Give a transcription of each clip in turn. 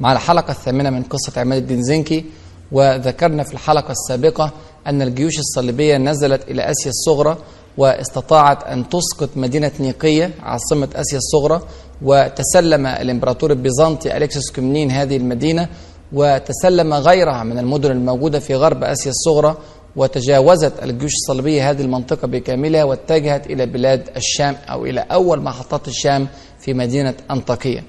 مع الحلقة الثامنة من قصة عماد الدين زنكي وذكرنا في الحلقة السابقة أن الجيوش الصليبية نزلت إلى آسيا الصغرى واستطاعت أن تسقط مدينة نيقية عاصمة آسيا الصغرى وتسلم الإمبراطور البيزنطي أليكسوس كومنين هذه المدينة وتسلم غيرها من المدن الموجودة في غرب آسيا الصغرى وتجاوزت الجيوش الصليبية هذه المنطقة بكاملها واتجهت إلى بلاد الشام أو إلى أول محطات الشام في مدينة أنطاكية.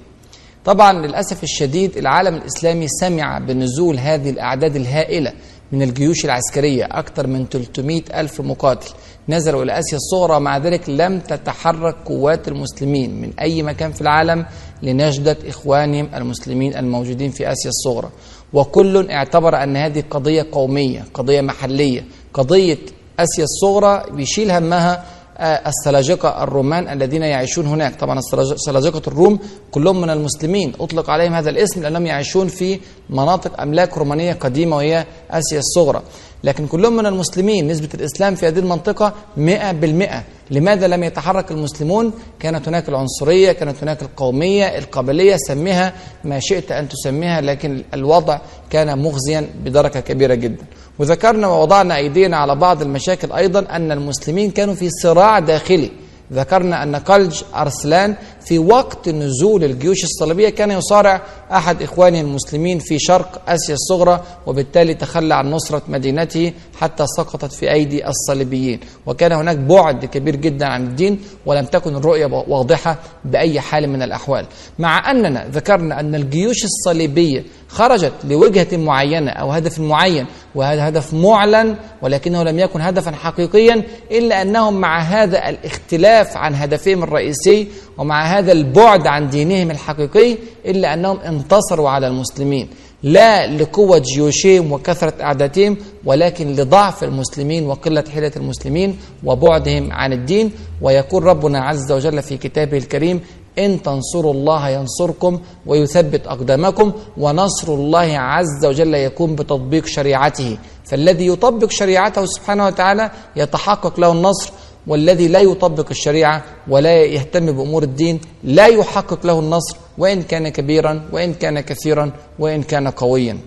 طبعا للأسف الشديد العالم الإسلامي سمع بنزول هذه الأعداد الهائلة من الجيوش العسكرية أكثر من 300 ألف مقاتل. نزلوا إلى آسيا الصغرى مع ذلك لم تتحرك قوات المسلمين من أي مكان في العالم لنجدة إخوانهم المسلمين الموجودين في آسيا الصغرى. وكل اعتبر أن هذه قضية قومية قضية محلية. قضية آسيا الصغرى بيشيل همها السلاجقة الرومان الذين يعيشون هناك. طبعا سلاجقة الروم كلهم من المسلمين. أطلق عليهم هذا الاسم لأنهم يعيشون في مناطق أملاك رومانية قديمة وهي آسيا الصغرى. لكن كلهم من المسلمين نسبة الإسلام في هذه المنطقة مئة بالمئة. لماذا لم يتحرك المسلمون؟ كانت هناك العنصرية كانت هناك القومية القبلية سميها ما شئت أن تسميها لكن الوضع كان مخزيا بدرجة كبيرة جدا. وذكرنا ووضعنا أيدينا على بعض المشاكل أيضا أن المسلمين كانوا في صراع داخلي. ذكرنا أن قلج أرسلان في وقت نزول الجيوش الصليبية كان يصارع أحد إخوانه المسلمين في شرق آسيا الصغرى وبالتالي تخلى عن نصرة مدينته حتى سقطت في أيدي الصليبيين. وكان هناك بعد كبير جدا عن الدين ولم تكن الرؤية واضحة بأي حال من الأحوال. مع أننا ذكرنا أن الجيوش الصليبية خرجت لوجهة معينة أو هدف معين وهذا هدف معلن ولكنه لم يكن هدفا حقيقيا إلا أنهم مع هذا الاختلاف عن هدفهم الرئيسي ومع هذا البعد عن دينهم الحقيقي إلا أنهم انتصروا على المسلمين. لا لقوة جيوشهم وكثرة أعدادهم ولكن لضعف المسلمين وقلة حيلة المسلمين وبعدهم عن الدين. ويقول ربنا عز وجل في كتابه الكريم إن تنصروا الله ينصركم ويثبت أقدامكم ونصر الله عز وجل يكون بتطبيق شريعته. فالذي يطبق شريعته سبحانه وتعالى يتحقق له النصر والذي لا يطبق الشريعة ولا يهتم بأمور الدين لا يحقق له النصر وإن كان كبيرا وإن كان كثيرا وإن كان قويا.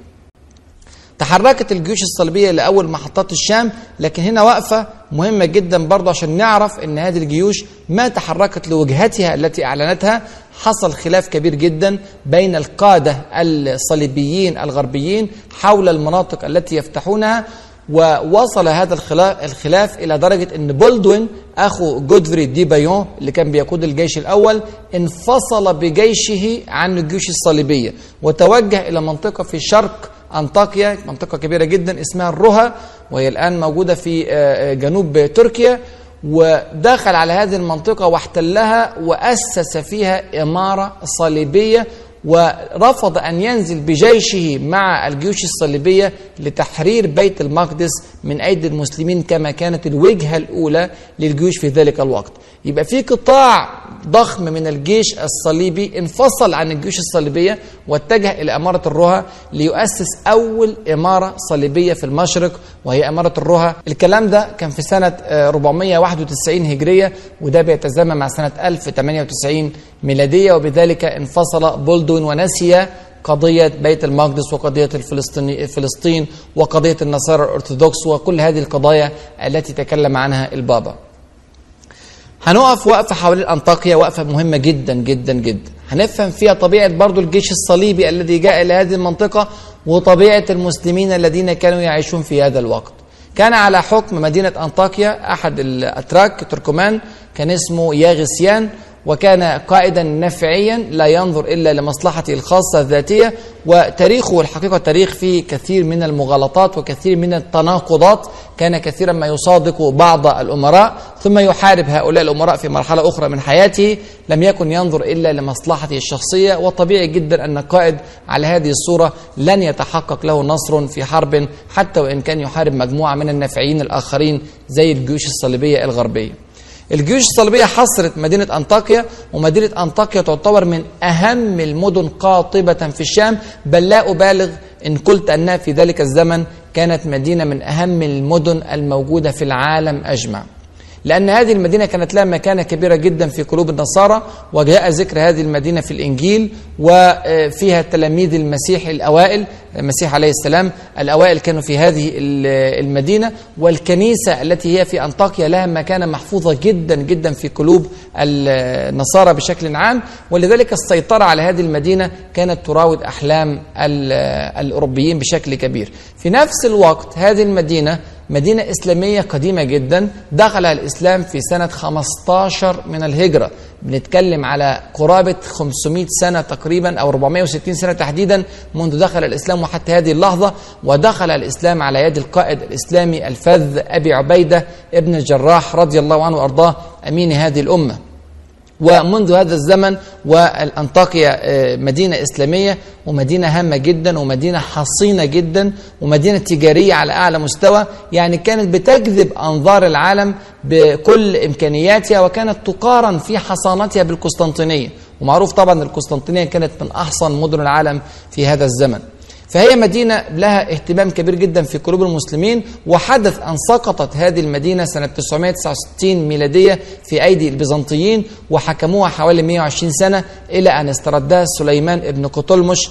تحركت الجيوش الصليبية لأول محطات الشام لكن هنا وقفة مهمة جدا برضه عشان نعرف أن هذه الجيوش ما تحركت لوجهتها التي أعلنتها. حصل خلاف كبير جدا بين القادة الصليبيين الغربيين حول المناطق التي يفتحونها. ووصل هذا الخلاف, إلى درجة أن بولدوين أخو جودفري دي بايون اللي كان بيقود الجيش الأول انفصل بجيشه عن الجيوش الصليبية وتوجه إلى منطقة في شرق أنطاكيا منطقة كبيرة جدا اسمها الرها وهي الآن موجودة في جنوب تركيا ودخل على هذه المنطقة واحتلها وأسس فيها إمارة صليبية ورفض أن ينزل بجيشه مع الجيوش الصليبية لتحرير بيت المقدس من أيدي المسلمين كما كانت الوجهة الأولى للجيوش في ذلك الوقت. يبقى في قطاع ضخم من الجيش الصليبي انفصل عن الجيوش الصليبية واتجه إلى إمارة الرها ليؤسس أول إمارة صليبية في المشرق وهي إمارة الرها الكلام ده كان في سنة 491 هجرية وده بيتزامن مع سنة 1098 ميلادية وبذلك انفصل بولدون ونسي قضية بيت المقدس وقضية الفلسطيني فلسطين وقضية النصارى الأرثوذكس وكل هذه القضايا التي تكلم عنها البابا. هنقف وقفة حوالين أنطاكيا وقفة مهمة جدا جدا جدا. هنفهم فيها طبيعة برضو الجيش الصليبي الذي جاء إلى هذه المنطقة وطبيعة المسلمين الذين كانوا يعيشون في هذا الوقت. كان على حكم مدينة أنطاكيا أحد الأتراك تركمان كان اسمه ياغسيان. وكان قائدا نفعيا لا ينظر إلا لمصلحته الخاصة الذاتية وتاريخه الحقيقة تاريخ فيه كثير من المغالطات وكثير من التناقضات. كان كثيرا ما يصادق بعض الأمراء ثم يحارب هؤلاء الأمراء في مرحلة أخرى من حياته. لم يكن ينظر إلا لمصلحته الشخصية. وطبيعي جدا أن قائد على هذه الصورة لن يتحقق له نصر في حرب حتى وإن كان يحارب مجموعة من النافعين الآخرين زي الجيوش الصليبية الغربية. الجيوش الصليبية حصرت مدينة أنطاكيا ومدينة أنطاكيا تعتبر من أهم المدن قاطبة في الشام. بل لا أبالغ إن قلت أنها في ذلك الزمن كانت مدينة من أهم المدن الموجودة في العالم أجمع. لأن هذه المدينة كانت لها مكانة كبيرة جدا في قلوب النصارى وجاء ذكر هذه المدينة في الإنجيل وفيها تلاميذ المسيح الأوائل المسيح عليه السلام الأوائل كانوا في هذه المدينة والكنيسة التي هي في أنطاكيا لها مكانة محفوظة جدا جدا في قلوب النصارى بشكل عام ولذلك السيطرة على هذه المدينة كانت تراود أحلام الأوروبيين بشكل كبير. في نفس الوقت هذه المدينة مدينة إسلامية قديمة جدا دخل الإسلام في سنة 15 من الهجرة. بنتكلم على قرابة 500 سنة تقريبا أو 460 سنة تحديدا منذ دخل الإسلام. وحتى هذه اللحظة ودخل الإسلام على يد القائد الإسلامي الفذ أبي عبيدة ابن الجراح رضي الله عنه وأرضاه أمين هذه الأمة. ومنذ هذا الزمن والأنطاكيا مدينة إسلامية ومدينة هامة جدا ومدينة حصينة جدا ومدينة تجارية على أعلى مستوى يعني كانت بتجذب أنظار العالم بكل إمكانياتها وكانت تقارن في حصانتها بالقسطنطينية. ومعروف طبعا القسطنطينية كانت من أحصن مدن العالم في هذا الزمن. فهي مدينة لها اهتمام كبير جدا في قلوب المسلمين وحدث أن سقطت هذه المدينة سنة 969 ميلادية في أيدي البيزنطيين وحكموها حوالي 120 سنة إلى أن استردها سليمان ابن قطلمش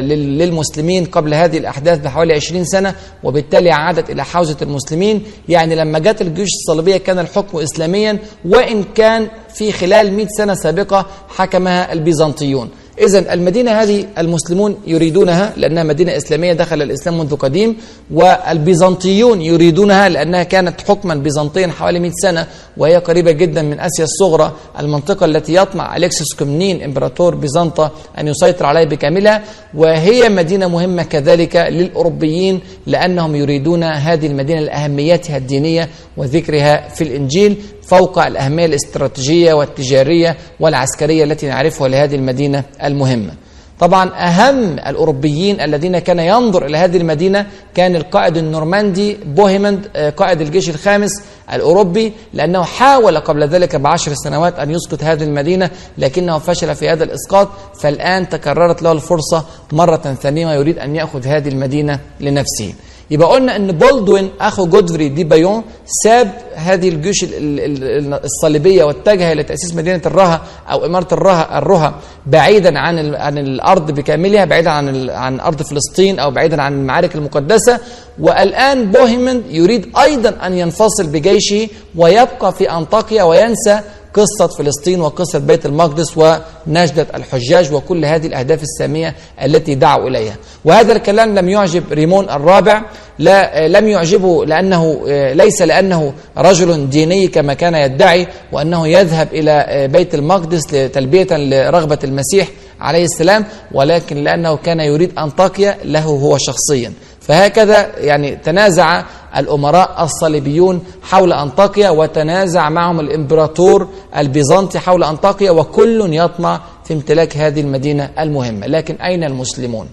للمسلمين قبل هذه الأحداث بحوالي 20 سنة وبالتالي عادت إلى حوزة المسلمين. يعني لما جت الجيوش الصليبية كان الحكم إسلاميا وإن كان في خلال 100 سنة سابقة حكمها البيزنطيون. إذا المدينة هذه المسلمون يريدونها لأنها مدينة إسلامية دخل الإسلام منذ قديم والبيزنطيون يريدونها لأنها كانت حكما بيزنطيا حوالي 100 سنة وهي قريبة جدا من آسيا الصغرى المنطقة التي يطمع أليكسوس كومنين إمبراطور بيزنطة أن يسيطر عليها بكاملها. وهي مدينة مهمة كذلك للأوروبيين لأنهم يريدون هذه المدينة لأهميتها الدينية وذكرها في الإنجيل. فوق الأهمية الاستراتيجية والتجارية والعسكرية التي نعرفها لهذه المدينة المهمة. طبعا أهم الأوروبيين الذين كان ينظر إلى هذه المدينة كان القائد النورماندي بوهيمند قائد الجيش الخامس الأوروبي لأنه حاول قبل ذلك بعشر سنوات أن يسقط هذه المدينة لكنه فشل في هذا الإسقاط فالآن تكررت له الفرصة مرة ثانية ويريد أن يأخذ هذه المدينة لنفسه. يبقى قلنا إن بولدوين أخو جودفري دي بايون ساب هذه الجيوش الصليبية واتجه إلى تأسيس مدينة الرها أو إمارة الرها الرها بعيدا عن عن الأرض بكاملها بعيدا عن عن أرض فلسطين أو بعيدا عن المعارك المقدسة. والآن بوهيمن يريد أيضا أن ينفصل بجيشه ويبقى في أنطاكيا وينسى قصة فلسطين وقصة بيت المقدس ونجدة الحجاج وكل هذه الأهداف السامية التي دعوا إليها. وهذا الكلام لم يعجب ريمون الرابع لا لم يعجبه لأنه ليس لأنه رجل ديني كما كان يدعي وأنه يذهب إلى بيت المقدس لتلبية لرغبة المسيح عليه السلام ولكن لأنه كان يريد أنطاكيا له هو شخصيا. فهكذا يعني تنازع الأمراء الصليبيون حول أنطاكيا وتنازع معهم الإمبراطور البيزنطي حول أنطاكيا وكل يطمع في امتلاك هذه المدينة المهمة لكن أين المسلمون؟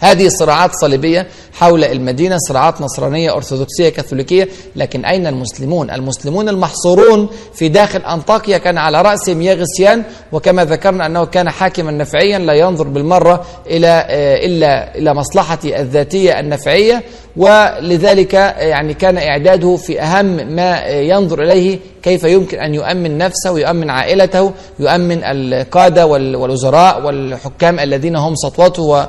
هذه صراعات صليبية حول المدينة صراعات نصرانية أرثوذكسية كاثوليكية. لكن أين المسلمون؟ المسلمون المحصورون في داخل أنطاكيا كان على رأسهم ياغسيان وكما ذكرنا أنه كان حاكما نفعيا لا ينظر بالمرة إلى إلا إلى مصلحته الذاتية النفعية. ولذلك يعني كان إعداده في أهم ما ينظر إليه كيف يمكن أن يؤمن نفسه ويؤمن عائلته يؤمن القادة والوزراء والحكام الذين هم سطوته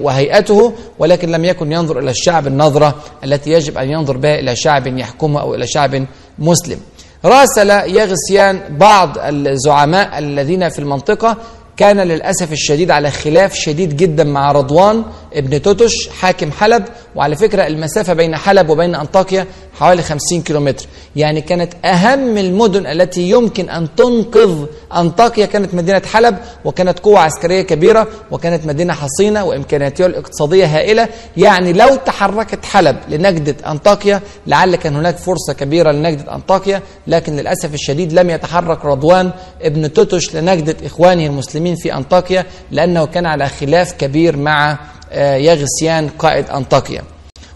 وهيئته ولكن لم يكن ينظر إلى الشعب النظرة التي يجب أن ينظر بها إلى شعب يحكمه أو إلى شعب مسلم. راسل يغسيان بعض الزعماء الذين في المنطقة كان للأسف الشديد على خلاف شديد جدا مع رضوان ابن توتش حاكم حلب. وعلى فكرة المسافة بين حلب وبين أنطاكيا حوالي 50 كيلومتر. يعني كانت أهم المدن التي يمكن أن تنقذ أنطاكيا كانت مدينة حلب وكانت قوة عسكرية كبيرة وكانت مدينة حصينة وإمكانياتها الاقتصادية هائلة. يعني لو تحركت حلب لنجدة أنطاكيا لعل كان هناك فرصة كبيرة لنجدة أنطاكيا لكن للأسف الشديد لم يتحرك رضوان ابن توتش لنجدة إخوانه المسلمين. في أنطاكيا لأنه كان على خلاف كبير مع آه، يغسيان قائد أنطاكيا.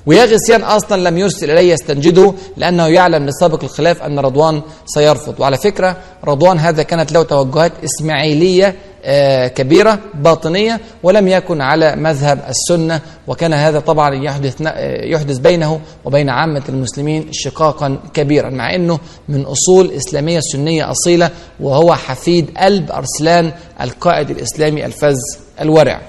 ويغسيان أصلا لم يرسل إليه يستنجده لأنه يعلم لسابق الخلاف أن رضوان سيرفض. وعلى فكرة رضوان هذا كانت له توجهات إسماعيلية آه، كبيرة باطنية ولم يكن على مذهب السنة. وكان هذا طبعا يحدث آه، يحدث بينه وبين عامة المسلمين شقاقا كبيرا مع إنه من أصول إسلامية سنية أصيلة وهو حفيد قلب أرسلان القائد الإسلامي الفذ الورع.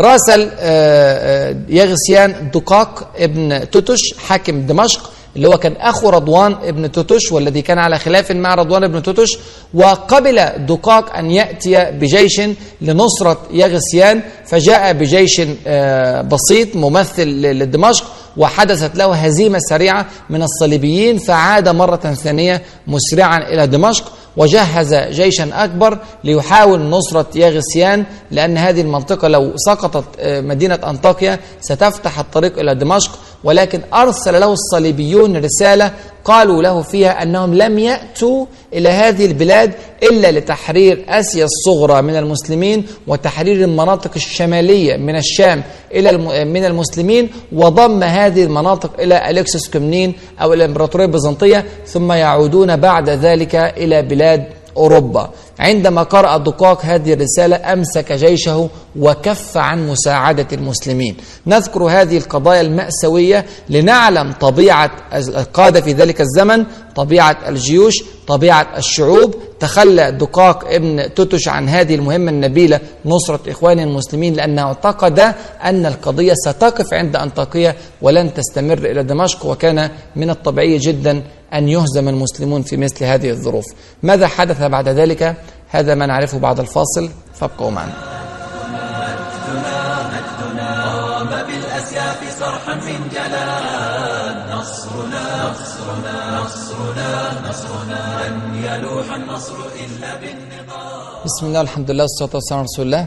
راسل آه، يغسيان دقاق ابن توتش حاكم دمشق اللي هو كان أخو رضوان ابن توتش والذي كان على خلاف مع رضوان ابن توتش وقبل دقاق أن يأتي بجيش لنصرة يغسيان فجاء بجيش آه، بسيط ممثل لدمشق وحدثت له هزيمة سريعة من الصليبيين فعاد مرة ثانية مسرعا إلى دمشق وجهز جيشا أكبر ليحاول نصرة ياغسيان لأن هذه المنطقة لو سقطت آه، مدينة أنطاكيا ستفتح الطريق إلى دمشق. ولكن أرسل له الصليبيون رسالة قالوا له فيها أنهم لم يأتوا إلى هذه البلاد إلا لتحرير آسيا الصغرى من المسلمين وتحرير المناطق الشمالية من الشام إلى من المسلمين وضم هذه المناطق إلى أليكسوس كومنين أو الإمبراطورية البيزنطية ثم يعودون بعد ذلك إلى بلاد أوروبا. عندما قرأ دقاق هذه الرسالة أمسك جيشه وكف عن مساعدة المسلمين. نذكر هذه القضايا المأساوية لنعلم طبيعة القادة في ذلك الزمن طبيعة الجيوش طبيعة الشعوب. تخلى دقاق ابن توتش عن هذه المهمة النبيلة نصرة إخوان المسلمين لأنه اعتقد أن القضية ستقف عند أنطاكية ولن تستمر إلى دمشق وكان من الطبيعي جدا أن يهزم المسلمون في مثل هذه الظروف. ماذا حدث بعد ذلك؟ هذا ما نعرفه بعد الفاصل. فابقوا معنا. بسم الله والحمد لله والصلاة والسلام على رسول الله.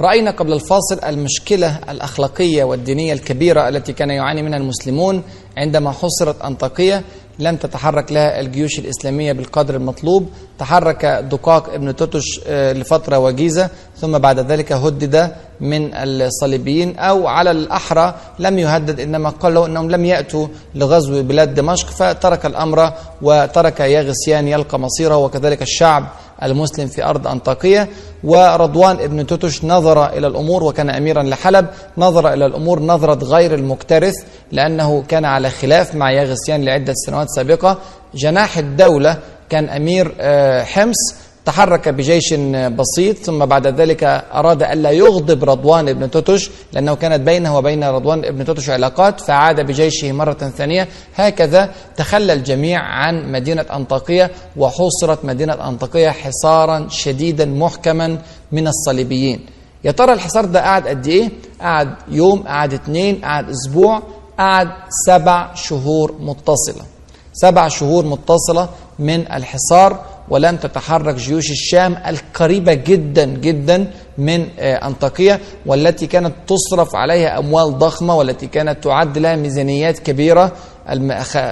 رأينا قبل الفاصل المشكلة الأخلاقية والدينية الكبيرة التي كان يعاني منها المسلمون عندما حصرت أنطاكية. لم تتحرك لها الجيوش الإسلامية بالقدر المطلوب تحرك دقاق ابن توتش آه، لفترة وجيزة ثم بعد ذلك هدد من الصليبيين أو على الأحرى لم يهدد إنما قال له أنهم لم يأتوا لغزو بلاد دمشق فترك الأمر وترك ياغسيان يلقى مصيره وكذلك الشعب المسلم في أرض أنطاكية. ورضوان ابن توتش نظر إلى الأمور وكان أميرا لحلب نظر إلى الأمور نظرة غير المكترث لأنه كان على خلاف مع ياغسيان لعدة سنوات سابقة. جناح الدولة كان أمير آه، حمص تحرك بجيش بسيط ثم بعد ذلك أراد ألا يغضب رضوان بن توتش لأنه كانت بينه وبين رضوان بن توتش علاقات فعاد بجيشه مرة ثانية. هكذا تخلى الجميع عن مدينة أنطاكية وحوصرت مدينة أنطاكية حصارا شديدا محكما من الصليبيين. يا ترى الحصار ده قعد قد إيه؟ قعد يوم قعد اثنين قعد أسبوع قعد سبع شهور متصلة. سبع شهور متصلة من الحصار ولم تتحرك جيوش الشام القريبة جدا جدا من آه، أنطاكية والتي كانت تصرف عليها أموال ضخمة والتي كانت تعد لها ميزانيات كبيرة.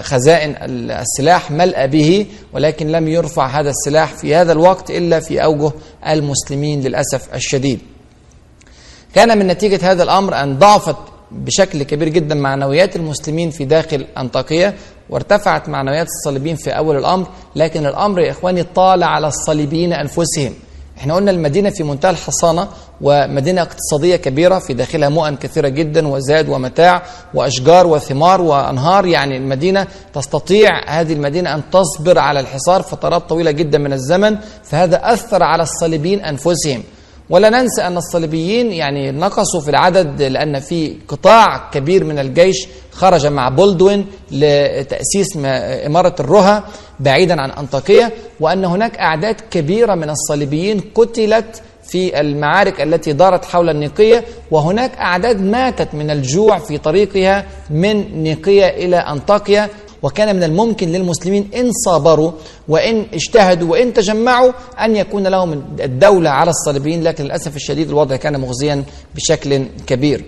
خزائن السلاح ملأ به ولكن لم يرفع هذا السلاح في هذا الوقت إلا في أوجه المسلمين للأسف الشديد. كان من نتيجة هذا الأمر أن ضعفت بشكل كبير جدا معنويات المسلمين في داخل أنطاكية وارتفعت معنويات الصليبيين في أول الأمر لكن الأمر يا إخواني طال على الصليبيين أنفسهم. إحنا قلنا المدينة في منتهى الحصانة ومدينة اقتصادية كبيرة في داخلها مؤن كثيرة جدا وزاد ومتاع وأشجار وثمار وأنهار. يعني المدينة تستطيع هذه المدينة أن تصبر على الحصار فترات طويلة جدا من الزمن فهذا أثر على الصليبيين أنفسهم. ولا ننسى أن الصليبيين يعني نقصوا في العدد لأن في قطاع كبير من الجيش خرج مع بولدوين لتأسيس إمارة الرها بعيدا عن أنطاكية وأن هناك أعداد كبيرة من الصليبيين قتلت في المعارك التي دارت حول النيقية وهناك أعداد ماتت من الجوع في طريقها من نيقية إلى أنطاكيا وكان من الممكن للمسلمين إن صابروا وإن اجتهدوا وإن تجمعوا أن يكون لهم الدولة على الصليبيين لكن للأسف الشديد الوضع كان مخزيا بشكل كبير.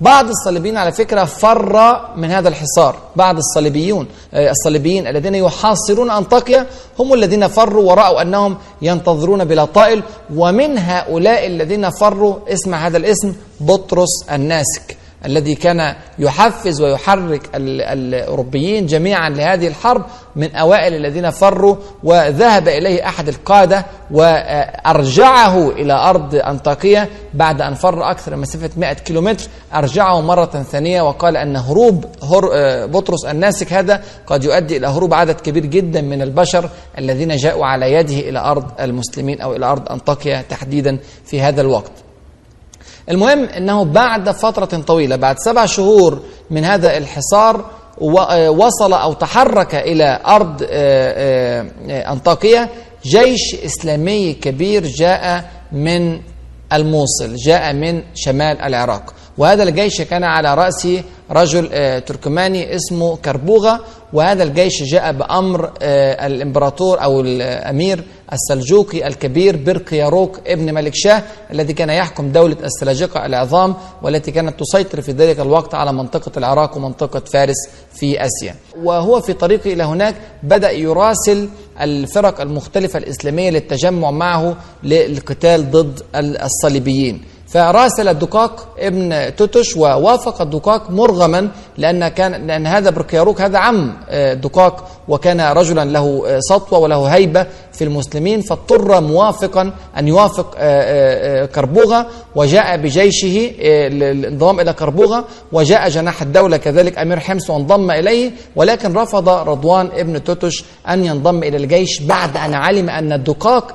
بعض الصليبيين على فكرة فر من هذا الحصار. بعض الصليبيون الصليبيين الذين يحاصرون أنطاكيا هم الذين فروا ورأوا أنهم ينتظرون بلا طائل ومن هؤلاء الذين فروا اسمع هذا الاسم بطرس الناسك. الذي كان يحفز ويحرك الأوروبيين جميعا لهذه الحرب من أوائل الذين فروا وذهب إليه أحد القادة وأرجعه إلى أرض أنطاكية بعد أن فر أكثر من مسافة 100 كيلومتر. أرجعه مرة ثانية وقال أن هروب بطرس الناسك هذا قد يؤدي إلى هروب عدد كبير جدا من البشر الذين جاءوا على يده إلى أرض المسلمين أو إلى أرض أنطاكيا تحديدا في هذا الوقت. المهم إنه بعد فترة طويلة بعد سبع شهور من هذا الحصار وصل أو تحرك إلى أرض انطاكيه جيش إسلامي كبير جاء من الموصل جاء من شمال العراق. وهذا الجيش كان على راسه رجل تركماني اسمه كربوغا وهذا الجيش جاء بأمر الإمبراطور أو الأمير السلجوقي الكبير برقياروك ابن ملك شاه الذي كان يحكم دولة السلاجقة العظام والتي كانت تسيطر في ذلك الوقت على منطقة العراق ومنطقة فارس في آسيا. وهو في طريقه إلى هناك بدأ يراسل الفرق المختلفة الإسلامية للتجمع معه للقتال ضد الصليبيين. فراسل الدقاق ابن توتش ووافق الدقاق مرغما لأن كان لأن هذا برقياروك هذا عم دقاق. وكان رجلا له سطوة وله هيبة في المسلمين فاضطر موافقا أن يوافق كربوغه وجاء بجيشه الانضمام إلى كربوغه وجاء جناح الدولة كذلك أمير حمص وانضم إليه ولكن رفض رضوان ابن توتش أن ينضم إلى الجيش بعد أن علم أن الدقاق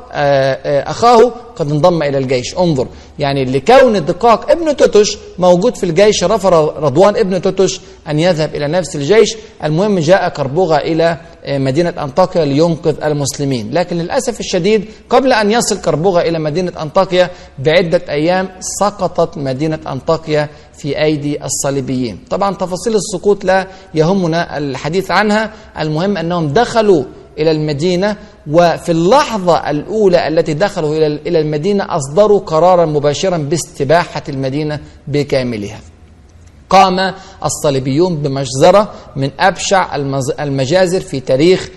أخاه قد انضم إلى الجيش. انظر يعني لكون الدقاق ابن توتش موجود في الجيش رفض رضوان ابن توتش أن يذهب إلى نفس الجيش. المهم جاء كربوغه إلى مدينة أنطاكيا لينقذ المسلمين. لكن للأسف الشديد قبل أن يصل كربوغة إلى مدينة أنطاكيا بعدة أيام سقطت مدينة أنطاكيا في أيدي الصليبيين. طبعا تفاصيل السقوط لا يهمنا الحديث عنها. المهم أنهم دخلوا إلى المدينة وفي اللحظة الأولى التي دخلوا إلى المدينة أصدروا قرارا مباشرا باستباحة المدينة بكاملها. قام الصليبيون بمجزرة من أبشع المجازر في تاريخ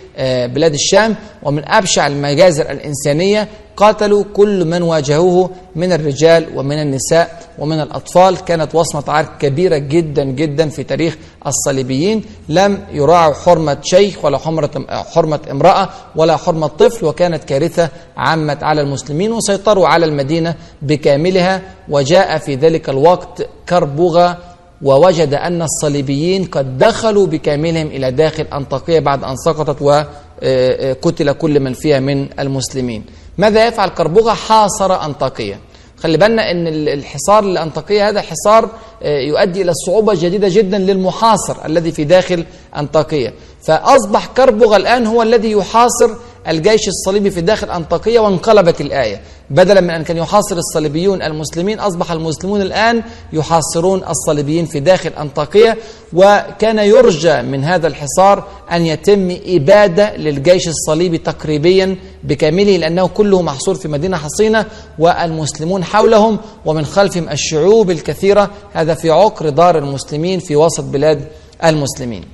بلاد الشام ومن أبشع المجازر الإنسانية قاتلوا كل من واجهوه من الرجال ومن النساء ومن الأطفال. كانت وصمة عار كبيرة جدا جدا في تاريخ الصليبيين. لم يراعوا حرمة شيخ ولا حرمة, حرمة امرأة ولا حرمة طفل وكانت كارثة عمت على المسلمين وسيطروا على المدينة بكاملها. وجاء في ذلك الوقت كربوغة ووجد أن الصليبيين قد دخلوا بكاملهم إلى داخل أنطاكية بعد أن سقطت وقتل كل من فيها من المسلمين. ماذا يفعل كربوغة حاصر أنطاكية خلي بالنا إن الحصار لانطاكيه هذا حصار يؤدي إلى صعوبة جديدة جدا للمحاصر الذي في داخل انطاكيه فأصبح كربوغ الآن هو الذي يحاصر الجيش الصليبي في داخل انطاكيه وانقلبت الآية. بدلا من أن كان يحاصر الصليبيون المسلمين أصبح المسلمون الآن يحاصرون الصليبيين في داخل انطاكيه وكان يرجى من هذا الحصار أن يتم إبادة للجيش الصليبي تقريبيا بكامله لأنه كله محصور في مدينة حصينة والمسلمون حولهم ومن خلفهم الشعوب الكثيرة. هذا في عقر دار المسلمين في وسط بلاد المسلمين.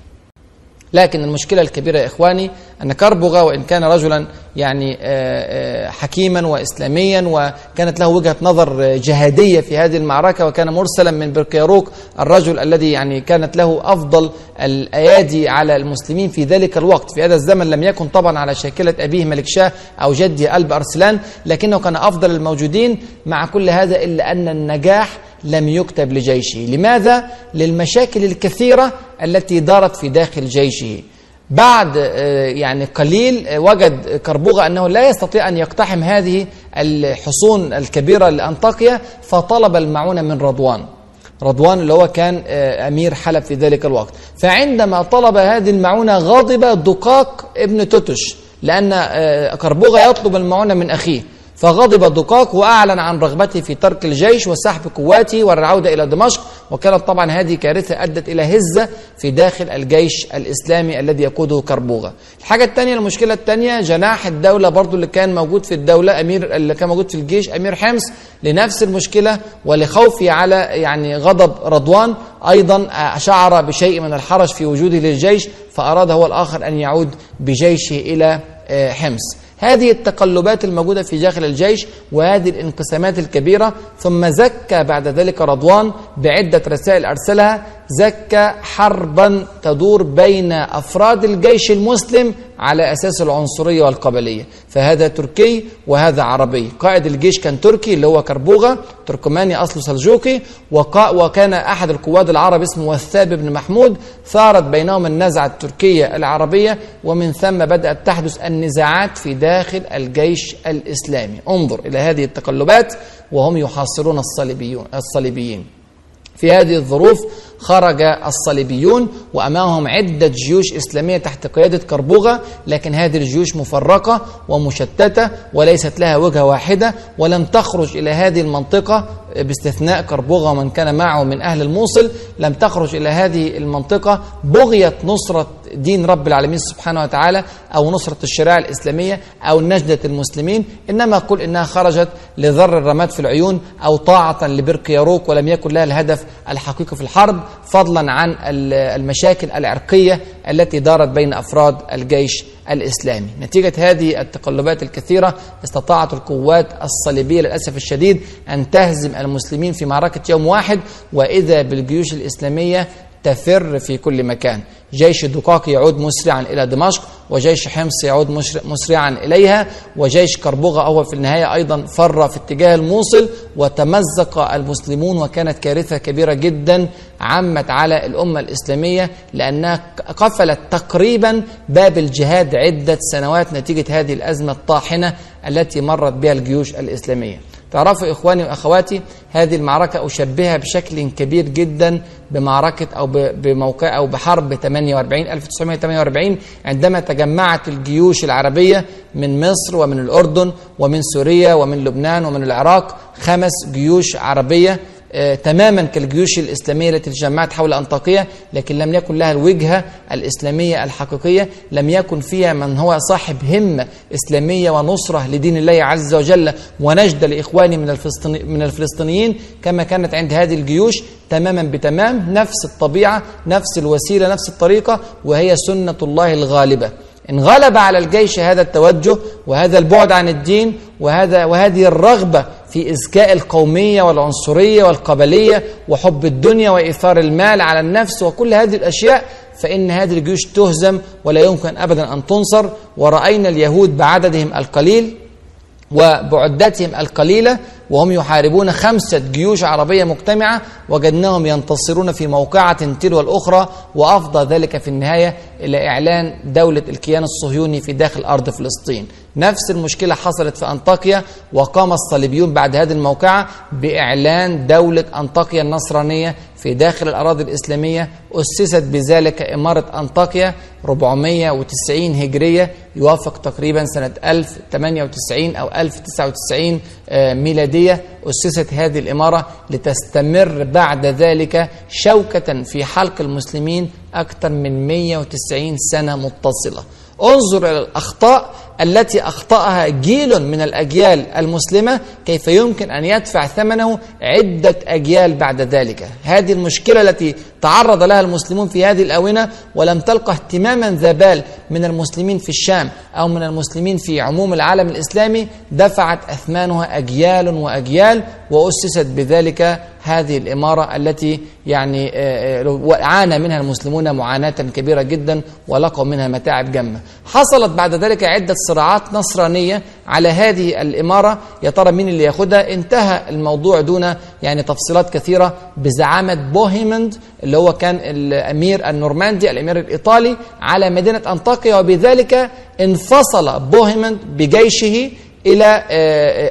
لكن المشكلة الكبيرة يا إخواني أن كربغة وإن كان رجلا يعني حكيما وإسلاميا وكانت له وجهة نظر جهادية في هذه المعركة وكان مرسلا من بركياروك الرجل الذي يعني كانت له أفضل الأيادي على المسلمين في ذلك الوقت. في هذا الزمن لم يكن طبعا على شاكلة أبيه ملك شاه أو جده ألب أرسلان لكنه كان أفضل الموجودين مع كل هذا إلا أن النجاح لم يكتب لجيشه. لماذا؟ للمشاكل الكثيرة التي دارت في داخل جيشه. بعد يعني قليل وجد كربوغة أنه لا يستطيع أن يقتحم هذه الحصون الكبيرة لأنطاكيا فطلب المعونة من رضوان. رضوان اللي هو كان أمير حلب في ذلك الوقت. فعندما طلب هذه المعونة غضب دقاق ابن توتش لأن كربوغة يطلب المعونة من أخيه. فغضب دقاق وأعلن عن رغبته في ترك الجيش وسحب قواته والعودة إلى دمشق. وكانت طبعا هذه كارثة أدت إلى هزة في داخل الجيش الإسلامي الذي يقوده كربوغة. الحاجة الثانية المشكلة الثانية جناح الدولة برضو اللي كان موجود في الدولة أمير اللي كان موجود في الجيش أمير حمص لنفس المشكلة ولخوفه على يعني غضب رضوان. أيضا شعر بشيء من الحرج في وجوده للجيش فأراد هو الآخر أن يعود بجيشه إلى حمص. هذه التقلبات الموجودة في داخل الجيش وهذه الانقسامات الكبيرة ثم زكى بعد ذلك رضوان بعدة رسائل أرسلها زكى حربا تدور بين أفراد الجيش المسلم على أساس العنصرية والقبلية. فهذا تركي وهذا عربي. قائد الجيش كان تركي اللي هو كربوغة تركماني أصله سلجوقي وكان أحد القواد العرب اسمه وثاب بن محمود. ثارت بينهم النزعة التركية العربية ومن ثم بدأت تحدث النزاعات في داخل الجيش الإسلامي. انظر إلى هذه التقلبات وهم يحاصرون الصليبيون الصليبيين. في هذه الظروف خرج الصليبيون وأمامهم عدة جيوش إسلامية تحت قيادة كربوغه لكن هذه الجيوش مفرقة ومشتتة وليست لها وجهة واحدة ولم تخرج إلى هذه المنطقة باستثناء كربوغه ومن كان معه من أهل الموصل لم تخرج إلى هذه المنطقة بغيه نصرة دين رب العالمين سبحانه وتعالى أو نصرة الشريعة الإسلامية أو نجدة المسلمين إنما قل إنها خرجت لذر الرماد في العيون أو طاعة لبرك ياروك ولم يكن لها الهدف الحقيقي في الحرب. فضلا عن المشاكل العرقية التي دارت بين أفراد الجيش الإسلامي. نتيجة هذه التقلبات الكثيرة استطاعت القوات الصليبية للأسف الشديد أن تهزم المسلمين في معركة يوم واحد وإذا بالجيوش الإسلامية تفر في كل مكان. جيش الدقاق يعود مسرعا إلى دمشق وجيش حمص يعود مسرعا إليها وجيش كربوغة هو في النهاية أيضا فر في اتجاه الموصل وتمزق المسلمون وكانت كارثة كبيرة جدا عمت على الأمة الإسلامية لأنها قفلت تقريبا باب الجهاد عدة سنوات نتيجة هذه الأزمة الطاحنة التي مرت بها الجيوش الإسلامية. تعرفوا إخواني وأخواتي هذه المعركة أشبهها بشكل كبير جدا بمعركة أو بموقع أو بحرب 48 1948 عندما تجمعت الجيوش العربية من مصر ومن الأردن ومن سوريا ومن لبنان ومن العراق خمس جيوش عربية تماما كالجيوش الإسلامية التي تجمعت حول أنطاكية لكن لم يكن لها الوجهة الإسلامية الحقيقية لم يكن فيها من هو صاحب همة إسلامية ونصرة لدين الله عز وجل ونجد لإخواني من, الفلسطيني من الفلسطينيين كما كانت عند هذه الجيوش تماما بتمام نفس الطبيعة نفس الوسيلة نفس الطريقة وهي سنة الله الغالبة. إن غلب على الجيش هذا التوجه وهذا البعد عن الدين وهذا وهذه الرغبة في إزكاء القومية والعنصرية والقبلية وحب الدنيا وإيثار المال على النفس وكل هذه الأشياء فإن هذه الجيوش تهزم ولا يمكن أبدا أن تنصر. ورأينا اليهود بعددهم القليل. وبعدتهم القليلة وهم يحاربون خمسة جيوش عربية مجتمعة وجدناهم ينتصرون في موقعة تلو الأخرى وأفضى ذلك في النهاية إلى إعلان دولة الكيان الصهيوني في داخل أرض فلسطين. نفس المشكلة حصلت في أنطاكيا وقام الصليبيون بعد هذه الموقعة بإعلان دولة أنطاكيا النصرانية في داخل الأراضي الإسلامية أسست بذلك إمارة أنطاكيا 490 هجرية يوافق تقريبا سنة 1098 أو 1099 ميلادية. أسست هذه الإمارة لتستمر بعد ذلك شوكة في حلق المسلمين أكثر من 190 سنة متصلة. انظر إلى الأخطاء التي أخطأها جيل من الأجيال المسلمة كيف يمكن أن يدفع ثمنه عدة أجيال بعد ذلك. هذه المشكلة التي تعرض لها المسلمون في هذه الآونة ولم تلقى اهتماما ذا بال من المسلمين في الشام أو من المسلمين في عموم العالم الإسلامي دفعت أثمانها أجيال وأجيال وأسست بذلك هذه الإمارة التي يعني عانى منها المسلمون معاناة كبيرة جدا ولقوا منها متاعب جمة حصلت بعد ذلك عدة صراعات نصرانية على هذه الإمارة. يا ترى مين اللي ياخدها؟ انتهى الموضوع دون يعني تفصيلات كثيرة بزعامة بوهيمند اللي هو كان الأمير النورماندي الأمير الإيطالي على مدينة أنطاكيا. وبذلك انفصل بوهيمند بجيشه إلى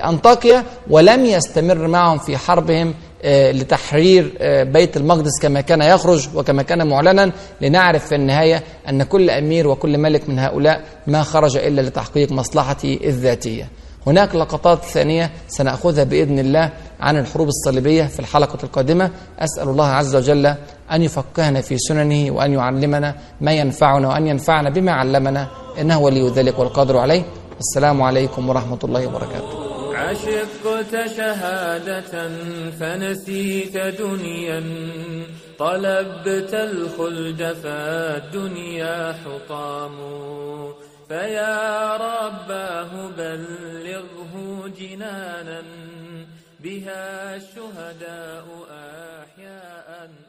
أنطاكيا ولم يستمر معهم في حربهم لتحرير بيت المقدس كما كان يخرج وكما كان معلنا لنعرف في النهاية أن كل أمير وكل ملك من هؤلاء ما خرج إلا لتحقيق مصلحته الذاتية. هناك لقطات ثانية سنأخذها بإذن الله عن الحروب الصليبية في الحلقة القادمة. أسأل الله عز وجل أن يفقهنا في سننه وأن يعلمنا ما ينفعنا وأن ينفعنا بما علمنا إنه ولي ذلك والقادر عليه. السلام عليكم ورحمة الله وبركاته. عشقت شهادة فنسيت دنيا طلبت الخلد فالدنيا حطام. فيا رباه بلغه جنانا بها الشهداء آمنوا